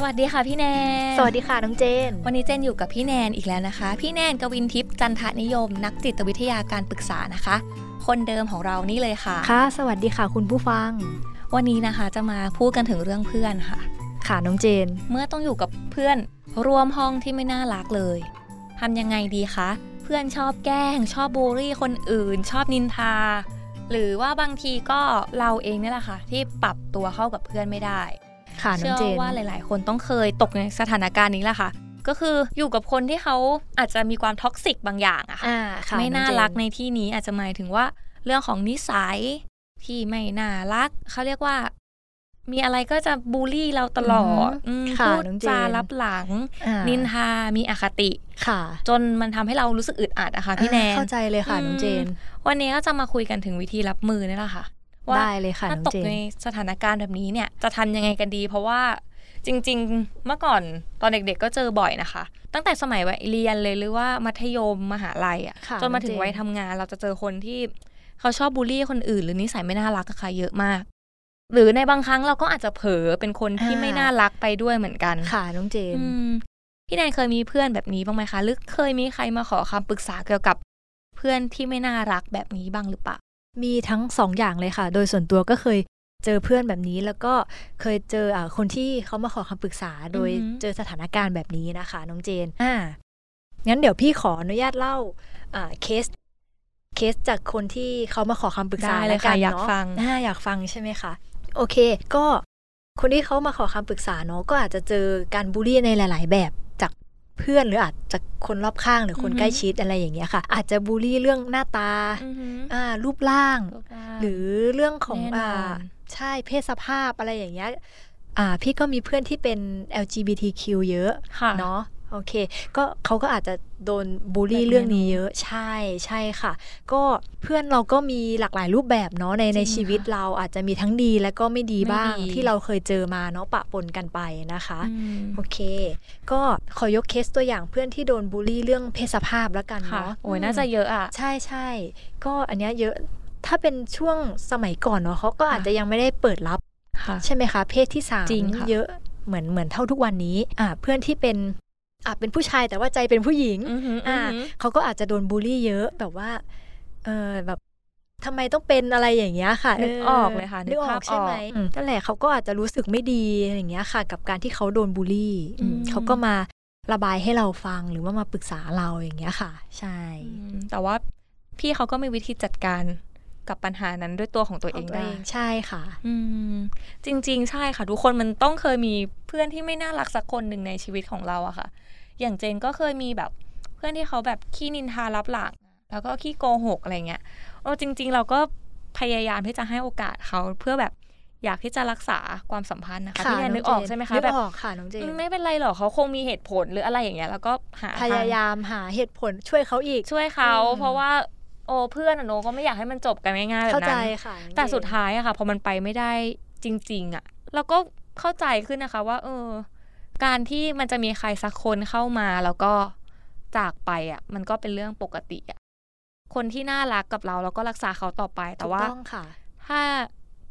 สวัสดีค่ะพี่แนน สวัสดีค่ะน้องเจน วันนี้เจนอยู่กับพี่แนนอีกแล้วนะคะ พี่แนนกวินทิพย์จันทนิยม นักจิตวิทยาการปรึกษานะคะ คนเดิมของเรานี่เลยค่ะ ค่ะ สวัสดีค่ะคุณผู้ฟัง วันนี้นะคะจะมาพูดกันถึงเรื่องเพื่อนค่ะ ค่ะน้องเจน เมื่อต้องอยู่กับเพื่อนร่วมห้องที่ไม่น่ารักเลยทำยังไงดีคะ เพื่อนชอบแกล้ง ชอบบูลลี่คนอื่น ชอบนินทา หรือว่าบางทีก็เราเองนี่แหละค่ะ ที่ปรับตัวเข้ากับเพื่อนไม่ได้ ค่ะน้องเชื่อเจนว่าหลาย ๆ คนต้องเคยตกในสถานการณ์นี้แหละค่ะ ก็คืออยู่กับคนที่เขาอาจจะมีความท็อกซิกบางอย่างอะค่ะอ่าค่ะไม่น่าองเจรักในที่นี้อาจจะหมายถึงว่าเรื่องของนิสัยที่ไม่น่ารักเขาเรียกว่า มีอะไรก็จะบูลลี่เราตลอดอืมค่ะพูดน้องเจจารับหลังอ่านินทา มีอคติค่ะ จนมันทำให้เรารู้สึกอึดอัดอะค่ะพี่แนอ่านเข้าใจเลยค่ะน้องเจน วันนี้ก็จะมาคุยกันถึงวิธีรับมือนี่แหละค่ะ ว่าได้เลยค่ะถ้าน้องตกเจนในสถานการณ์แบบนี้เนี่ยจะทำยังไงกันดี เพราะว่าจริง ๆ เมื่อก่อนตอนเด็กๆ ก็เจอบ่อยนะคะ ตั้งแต่สมัยวัยเรียนเลยหรือว่ามัธยมมหาลัยอะค่ะจนมาถึงน้องเจนวัยทำงานเราจะเจอคนที่เขาชอบบูลลี่คนอื่น หรือนิสัยไม่น่ารักกับใครเยอะมาก หรือในบางครั้งเราก็อาจจะเผลอเป็นคนที่ไม่น่ารักไปด้วยเหมือนกันค่ะน้องเจนอืมพี่แนนเคยมีเพื่อนแบบนี้บ้างไหมคะหรือเคยมีใครมาขอคำปรึกษาเกี่ยวกับเพื่อนที่ไม่น่ารักแบบนี้บ้างหรือเปล่า มีทั้งสองอย่างเลยค่ะ โดยส่วนตัวก็เคยเจอเพื่อนแบบนี้แล้วก็เคยเจออ่าคนที่เขามาขอคำปรึกษา โดยอือหือเจอสถานการณ์แบบนี้นะคะ น้องเจนอ่างั้นเดี๋ยวพี่ขออนุญาตเล่าอ่าเคสเคสจากคนที่เขามาขอคำปรึกษาได้เลยแวค่ะนอยากเนะฟังอ่าอยากฟังใช่ไหมคะ โอเค ก็คนที่เขามาขอคำปรึกษาเนาะก็อาจจะเจอการบูลลี่ในหลาย ๆ แบบจาก เพื่อนหรืออาจจะคนรอบข้างหรือคนอือหือใกล้ชิดอะไรอย่างเงี้ยค่ะ อาจจะบูลลี่เรื่องหน้าตาอือหืออ่ารูปร่างรูปร่าง หรือเรื่องของแน่นอนอ่าใช่เพศสภาพอะไรอย่างเงี้ยอ่าพี่ก็มีเพื่อนที่เป็น LGBTQ เยอะค่ะเนาะ โอเค ก็เขาก็อาจจะโดนบูลลี่แบบนี้เรื่องนี้เยอะใช่ใช่ค่ะ ก็เพื่อนเราก็มีหลากหลายรูปแบบเนาะในในจริงชีวิตค่ะเราอาจจะมีทั้งดีและก็ไม่ดีไม่บ้างดีที่เราเคยเจอมาเนาะปะปนกันไปนะคะอืมโอเค ก็ขอยกเคสตัวอย่างเพื่อนที่โดนบูลลี่เรื่องเพศสภาพแล้วกันค่ะเนาะโอ้ยมน่าจะเยอะอะใช่ใช่ก็อันเนี้ยเยอะถ้าเป็นช่วงสมัยก่อนเนาะเขาก็ค่ะอาจจะยังไม่ได้เปิดรับค่ะใช่ไหมคะ เพศที่สามจริงค่ะเยอะเหมือนเหมือนเท่าทุกวันนี้อ่าเพื่อนที่เป็น อ่าเป็นผู้ชายแต่ว่าใจเป็นผู้หญิงอือหืออ่าอือหือเขาก็อาจจะโดนบูลลี่เยอะแบบว่า เออแบบทำไมต้องเป็นอะไรอย่างเงี้ยค่ะนึกออกเลยค่ะนึนึกกอภาอพกใช่ไหมออกอืมนั่นแหละเขาก็อาจจะรู้สึกไม่ดีอย่างเงี้ยค่ะ กับการที่เขาโดนบูลลี่อืมอืมเขาก็มาระบายให้เราฟังหรือว่ามาปรึกษาเราอย่างเงี้ยค่ะ ใช่อืมแต่ว่าพี่เขาก็มีวิธีจัดการกับปัญหานั้นด้วยตัวของตัวเองได้ ใช่ค่ะ อืมจริง ๆ ใช่ค่ะ ทุกคนมันต้องเคยมี เพื่อนที่ไม่น่ารักสักคนหนึ่งในชีวิตของเราอะค่ะ อย่างเจนก็เคยมีแบบเพื่อนที่เขาแบบขี้นินทารับหลัง แล้วก็ขี้โกหกอะไรเงี้ยโอ้จริง ๆ เราก็พยายามที่จะให้โอกาสเขาเพื่อแบบอยากที่จะรักษาความสัมพันธ์นะคะพี่แนนนึกออกใช่ไหมคะนึกแบบออกค่ะน้องเจนอืมไม่เป็นไรหรอกเขาคงมีเหตุผลหรืออะไรอย่างเงี้ยแล้วก็หาพทงยายามหาเหตุผลช่วยเขาอีกช่วยเขาอืมเพราะว่าโอ้เพื่อนอะโนก็ไม่อยากให้มันจบกันง่ายๆแบบเข้าใจนั้นค่ะน้องเจนแต่สุดท้ายอะค่ะพอมันไปไม่ได้จริง ๆอะเราก็ เข้าใจขึ้นนะคะว่าเออ การที่มันจะมีใครสักคนเข้ามาแล้วก็จากไปอะมันก็เป็นเรื่องปกติอะคนที่น่ารักกับเราเราก็รักษาเขาต่อไปแต่ว่าถูกต้องค่ะถ้า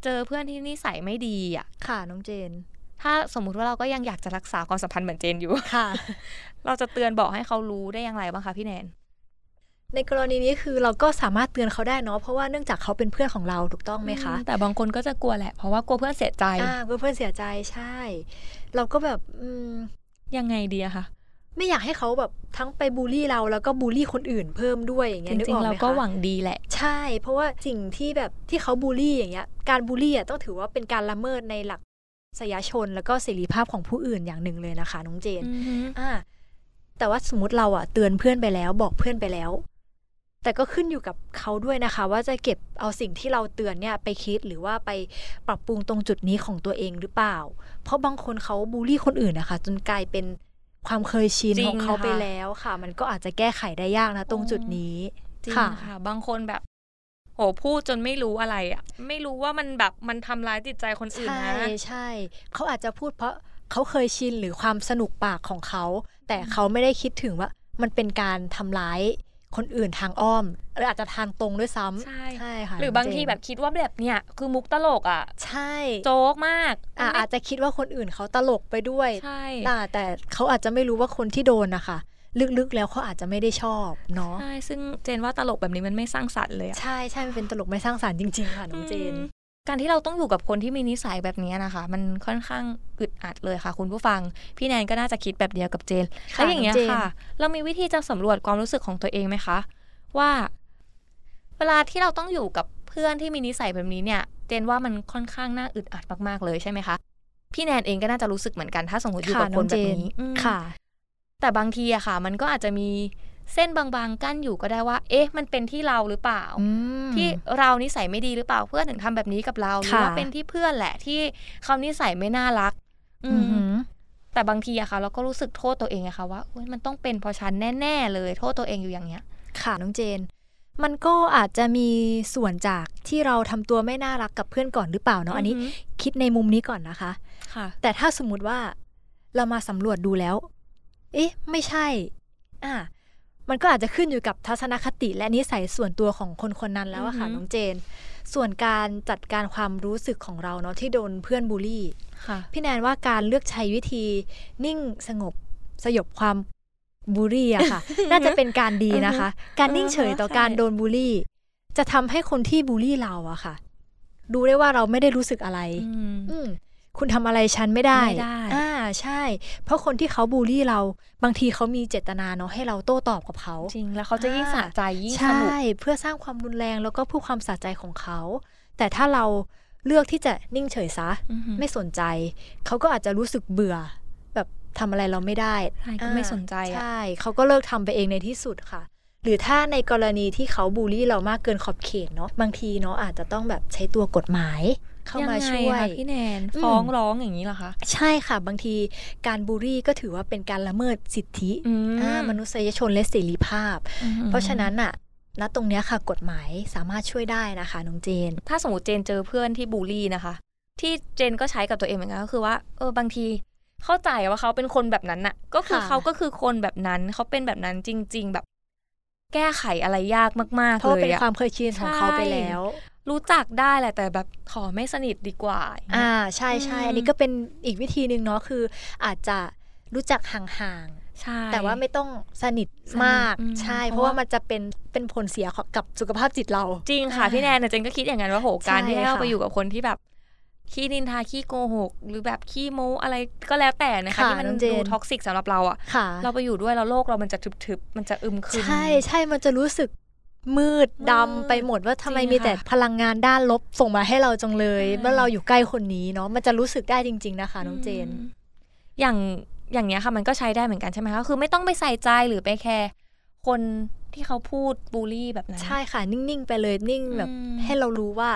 เจอเพื่อนที่นิสัยไม่ดีอะค่ะน้องเจน ถ้าสมมุติว่าเราก็ยังอยากจะรักษาความสัมพันธ์เหมือนเจนอยู่ค่ะ เราจะเตือนบอกให้เขารู้ได้อย่างไรบ้างคะพี่แนน ในกรณีนี้คือเราก็สามารถเตือนเขาได้เนาะเพราะว่าเนื่องจากเขาเป็นเพื่อนของเราถูกต้องไหมคะอืแต่บางคนก็จะกลัวแหละเพราะว่ากลัวเพื่อนเสียใจอ่าเพื่อนเพื่อนเสียใจใช่ เราก็แบบอืมยังไงดีอะคะไม่อยากให้เขาแบบทั้งไปบูลลี่เราแล้วก็บูลลี่คนอื่นเพิ่มด้วยอย่างจเงี้ยนึกริองอกๆไหเรามก็คะหวังดีแหละ ใช่ เพราะว่าสิ่งที่แบบที่เขาบูลลี่อย่างเงี้ย การบูลลี่อะต้องถือว่าเป็นการละเมิดในหลักสยชนแล้วก็เสรีภาพของผู้อื่นอย่างหนึ่งเลยนะคะน้องเจนอ่าแต่ว่าสมมติเราอะเตือนเพื่อนไปแล้วบอกเพื่อนไปแล้ว แต่ก็ขึ้นอยู่กับเขาด้วยนะคะ ว่าจะเก็บเอาสิ่งที่เราเตือนเนี่ยไปคิดหรือว่าไปปรับปรุงตรงจุดนี้ของตัวเองหรือเปล่า เพราะบางคนเขาบูลลี่คนอื่นนะคะ จนกลายเป็นความเคยชินจริงของเขาไปค่ะแล้วค่ะ มันก็อาจจะแก้ไขได้ยากนะ ตรงจุดนี้จจริงค่ะ บางคนแบบโหพูดจนไม่รู้อะไรอะ ไม่รู้ว่ามันแบบมันทำร้ายจิตใจคนอื่นนะใช่ใช่เขาอาจจะพูดเพราะเขาเคยชินหรือความสนุกปากของเขา แต่เขาไม่ได้คิดถึงว่ามันเป็นการทำร้าย คนอื่นทางอ้อมหรืออาจจะทางตรงด้วยซ้ำใช่ใช่ค่ะหรือบางทีแบบคิดว่าแบบเนี้ยคือมุกตลกอะ ใช่โจ๊กมากอ่าอาจจะคิดว่าคนอื่นเขาตลกไปด้วยใช่แต่เขาอาจจะไม่รู้ว่าคนที่โดนนะคะลึกๆ แล้วเขาอาจจะไม่ได้ชอบเนาะใช่ซึ่งเจนว่าตลกแบบนี้มันไม่สร้างสรรค์เลยใช่ใช่มันเป็นตลกไม่สร้างสรรค์จริง ๆ ค่ะน้องเจน การที่เราต้องอยู่กับคนที่มีนิสัยแบบนี้นะคะ มันค่อนข้างอึดอัดเลยค่ะ คุณผู้ฟัง พี่แนนก็น่าจะคิดแบบเดียวกับเจนแล้วอย่างเงี้ยค่ะ เรามีวิธีจะสำรวจความรู้สึกของตัวเองไหมคะ ว่า เวลาที่เราต้องอยู่กับเพื่อนที่มีนิสัยแบบนี้เนี่ย เจนว่ามันค่อนข้างน่าอึดอัดมากๆเลยใช่ไหมคะพี่แนนเองก็น่าจะรู้สึกเหมือนกันถ้าสมมติอยู่กับคนแบบนี้ค่ะ แต่บางทีอะค่ะ มันก็อาจจะมี เส้นบางๆกั้นอยู่ก็ได้ว่า เอ๊ะ มันเป็นที่เราหรือเปล่า ที่เรานิสัยไม่ดีหรือเปล่าเพื่อนถึงทำแบบนี้กับเราหรือว่าเป็นที่เพื่อนแหละที่เขานิสัยไม่น่ารัก อืแต่บางทีอะค่ะ เราก็รู้สึกโทษตัวเองอะค่ะว่ามันต้องเป็นเพราะฉันแน่ ๆ เลยโทษตัวเองอยู่อย่างเนี้ย ค่ะน้องเจน มันก็อาจจะมีส่วนจากที่เราทำตัวไม่น่ารักกับเพื่อนก่อนหรือเปล่าเนาะอันนี้ คิดในมุมนี้ก่อนนะคะ ค่ะ แต่ถ้าสมมติว่าเรามาสำรวจดูแล้ว เอ๊ะ ไม่ใช่ อ่า มันก็อาจจะขึ้นอยู่กับทัศนคติและนิสัยส่วนตัวของคนคนนั้นแล้วอะค่ะน้องเจน ส่วนการจัดการความรู้สึกของเราเนาะที่โดนเพื่อนบูลลี่พี่แนนว่าการเลือกใช้วิธีนิ่งสงบสยบความบูลลี่อะค่ะ น่าจะเป็นการดีนะคะ การนิ่งเฉยต่อการโดนบูลลี่ จะทำให้คนที่บูลลี่เราอะค่ะ ดูได้ว่าเราไม่ได้รู้สึกอะไร อืคุณทำอะไรฉันไม่ได้ไม่ได้อ่า ใช่ เพราะคนที่เขาบูลลี่เราบางทีเขามีเจตนาเนาะให้เราโต้ตอบกับเขาจริงแล้วเขาจะยิ่งสะใจยิ่งสนุกใช่เพื่อสร้างความรุนแรงแล้วก็เพื่อความสะใจของเขา แต่ถ้าเราเลือกที่จะนิ่งเฉยซะ ไม่สนใจ เขาก็อาจจะรู้สึกเบื่อ แบบทำอะไรเราไม่ได้ก็ไม่สนใจใช่เขาก็เลิกทำไปเองในที่สุดค่ะ หรือถ้าในกรณีที่เขาบูลลี่เรามากเกินขอบเขตเนาะบางทีเนาะอาจจะต้องแบบใช้ตัวกฎหมาย เข้ามาช่วยพี่แนนฟ้องร้องอย่างนี้เหรอคะใช่ค่ะบางทีการบูรี่ก็ถือว่าเป็นการละเมิดสิทธิมนุษยชนและเสรีภาพ เพราะฉะนั้นอะณตรงนี้ค่ะกฎหมายสามารถช่วยได้นะคะน้องเจน ถ้าสมมติเจนเจอเพื่อนที่บูลลี่นะคะ ที่เจนก็ใช้กับตัวเองเหมือนกันก็คือว่าเออบางทีเข้าใจว่าเขาเป็นคนแบบนั้นน่ะ ก็คือเขาก็คือคนแบบนั้นเขาเป็นแบบนั้นจริง ๆ แบบ แก้ไขอะไรยากมากๆเลยเพราะเป็นความเคยชินของเขาไปแล้ว รู้จักได้แหละแต่แบบขอไม่สนิทดีกว่า อ่าใช่ใช่อันนี้ก็เป็นอีกวิธีหนึ่งเนาะคือ อาจจะรู้จักห่างๆแต่ว่าไม่ต้องสนิทมากใช่ เพราะว่ามันจะเป็นเป็นผลเสียกับสุขภาพจิตเรา จริงค่ะพี่แนนเจนก็คิดอย่างนั้นว่าโหการที่เราไปอยู่กับคนที่แบบขี้นินทาขี้โกหก หรือแบบขี้โม้อะไรก็แล้วแต่นะคะที่มันดู toxic สำหรับเราอะเราไปอยู่ด้วยแล้วโลกเรามันจะทึบๆมันจะอึมครึมใช่ใช่มันจะรู้สึก มืดดำไปหมดว่าทำไมมีแต่พลังงานด้านลบส่งมาให้เราจังเลยเมื่อเราอยู่ใกล้คนนี้เนาะมันจะรู้สึกได้จริง ๆ นะคะน้องเจน อย่างอย่างเนี้ยค่ะมันก็ใช้ได้เหมือนกันใช่ไหมคะคือไม่ต้องไปใส่ใจหรือไปแคร์คนที่เขาพูดบูลลี่แบบนั้นใช่ค่ะ นิ่ง ๆ ไปเลยนิ่งแบบให้เรารู้ว่า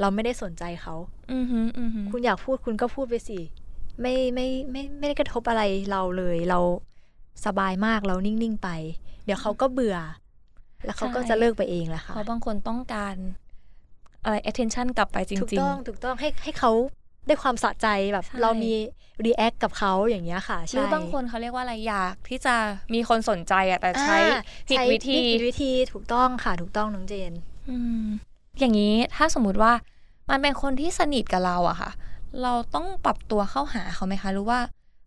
เราไม่ได้สนใจเขาคุณอยากพูดคุณก็พูดไปสิ ไม่ไม่ไม่ไม่ได้กระทบอะไรเราเลย เราสบายมากเรานิ่ง ๆ ไป เดี๋ยวเขาก็เบื่อ แล้วเขาก็จะเลิกไปเองแหละค่ะเพราะบางคนต้องการอะไร attention กลับไปจริงๆ ถูกต้องถูกต้องให้ให้เขาได้ความสะใจแบบเรามี react กับเขาอย่างเงี้ยค่ะหรือบางคนเขาเรียกว่าอะไรอยากที่จะมีคนสนใจอะแต่ใช้ผิดวิธีผิดวิธีถูกต้องค่ะถูกต้องน้องเจน อืม อย่างนี้ถ้าสมมุติว่ามันเป็นคนที่สนิทกับเราอะค่ะ เราต้องปรับตัวเข้าหาเขาไหมคะ หรือว่า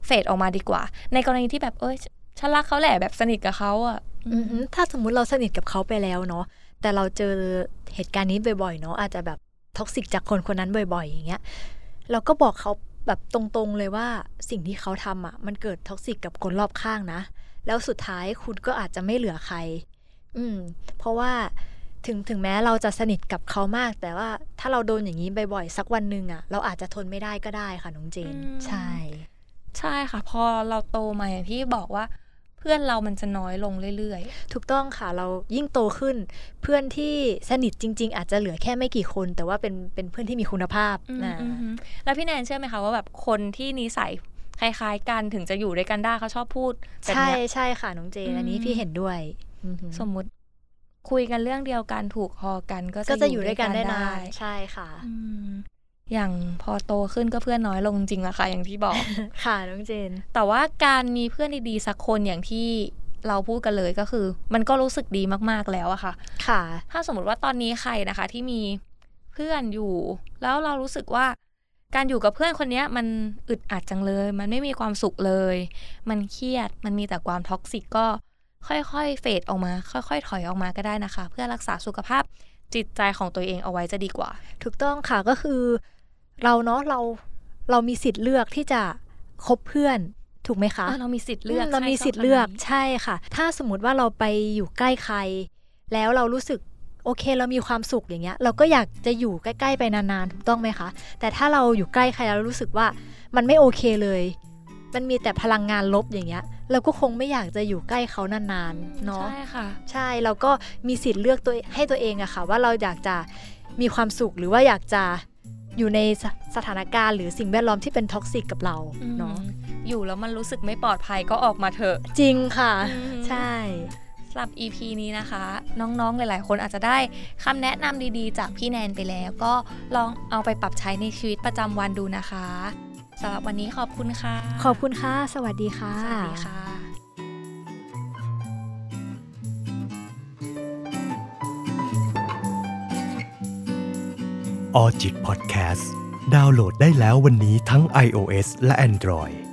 fade ออกมาดีกว่า ในกรณีที่แบบเอ้ยฉันรักเขาแหละแบบสนิทกับเขาอะ ถ้าสมมุติเราสนิทกับเขาไปแล้วเนาะแต่เราเจอเหตุการณ์นี้บ่อยๆเนาะอาจจะแบบ toxic จากคนคนนั้นบ่อย ๆ อย่างเงี้ยเราก็บอกเขาแบบตรงๆเลยว่าสิ่งที่เขาทำอะ มันเกิด toxic กับคนรอบข้างนะ แล้วสุดท้ายคุณก็อาจจะไม่เหลือใคร อืม เพราะว่าถึงถึงแม้เราจะสนิทกับเขามาก แต่ว่าถ้าเราโดนอย่างนี้บ่อยๆสักวันหนึ่งอะ เราอาจจะทนไม่ได้ก็ได้ค่ะน้องเจน ใช่ ใช่ค่ะ พอเราโตมาอย่างที่บอกว่า เพื่อนเรามันจะน้อยลงเรื่อยๆ ถูกต้องค่ะเรายิ่งโตขึ้น เพื่อนที่สนิทจริง ๆ อาจจะเหลือแค่ไม่กี่คน แต่ว่าเป็นเป็นเพื่อนที่มีคุณภาพนะแล้วพี่แนนเชื่อไหมคะว่าแบบคนที่นิสัยคล้ายๆกันถึงจะอยู่ด้วยกันได้เขาชอบพูดใช่ใช่ค่ะน้องเจนอันนี้พี่เห็นด้วยสมมุติคุยกันเรื่องเดียวกันถูกคอกันก็ก็จะอยู่ด้วยกันได้นานใช่ค่ะ อย่างพอโตขึ้นก็เพื่อนน้อยลงจริงละค่ะอย่างที่บอกค่ะน้องเจน แต่ว่าการมีเพื่อนดีๆสักคนอย่างที่เราพูดกันเลยก็คือ มันก็รู้สึกดีมากๆแล้วอะค่ะ ค่ะ ถ้าสมมติว่าตอนนี้ใครนะคะ ที่มีเพื่อนอยู่ แล้วเรารู้สึกว่า การอยู่กับเพื่อนคนนี้มันอึดอัดจังเลย มันไม่มีความสุขเลย มันเครียดมันมีแต่ความ toxic ก็ค่อยๆ fade ออกมา ค่อย ๆ ถอยออกมาก็ได้นะคะ เพื่อรักษาสุขภาพ จิตใจของตัวเองเอาไว้จะดีกว่า ถูกต้องค่ะก็คือ เราเนาะเราเรามีสิทธิ์เลือกที่จะคบเพื่อนถูกไหมคะเรามีสิทธิ์เลือกเรามีสิทธิ์เลือกใช่ค่ะ ถ้าสมมติว่าเราไปอยู่ใกล้ใคร แล้วเรารู้สึกโอเคเรามีความสุขอย่างเงี้ย เราก็อยากจะอยู่ใกล้ ๆ ไปนานๆถูกต้องไหมคะ แต่ถ้าเราอยู่ใกล้ใครแล้วรู้สึกว่ามันไม่โอเคเลย มันมีแต่พลังงานลบอย่างเงี้ย เราก็คงไม่อยากจะอยู่ใกล้เขานานๆเนาะใช่ค่ะ ใช่เราก็มีสิทธิ์เลือกตัวให้ตัวเองอะค่ะ ว่าเราอยากจะมีความสุขหรือว่าอยากจะอยู่ในสสถานการณ์หรือสิ่งแวดล้อมที่เป็นท็อกซิกกับเราเนาะอยู่แล้วมันรู้สึกไม่ปลอดภัยก็ออกมาเถอะ จริงค่ะอืมใช่สำหรับ EP นี้นะคะ น้องๆ หลาย ๆ คนอาจจะได้คำแนะนำดีๆ จากพี่แนนไปแล้ว ก็ลองเอาไปปรับใช้ในชีวิตประจำวันดูนะคะ สำหรับวันนี้ขอบคุณค่ะ ขอบคุณค่ะ สวัสดีค่ะ สวัสดีค่ะออจิตพอดแคสต์ดาวน์โหลดได้แล้ววันนี้ทั้ง iOS และ Android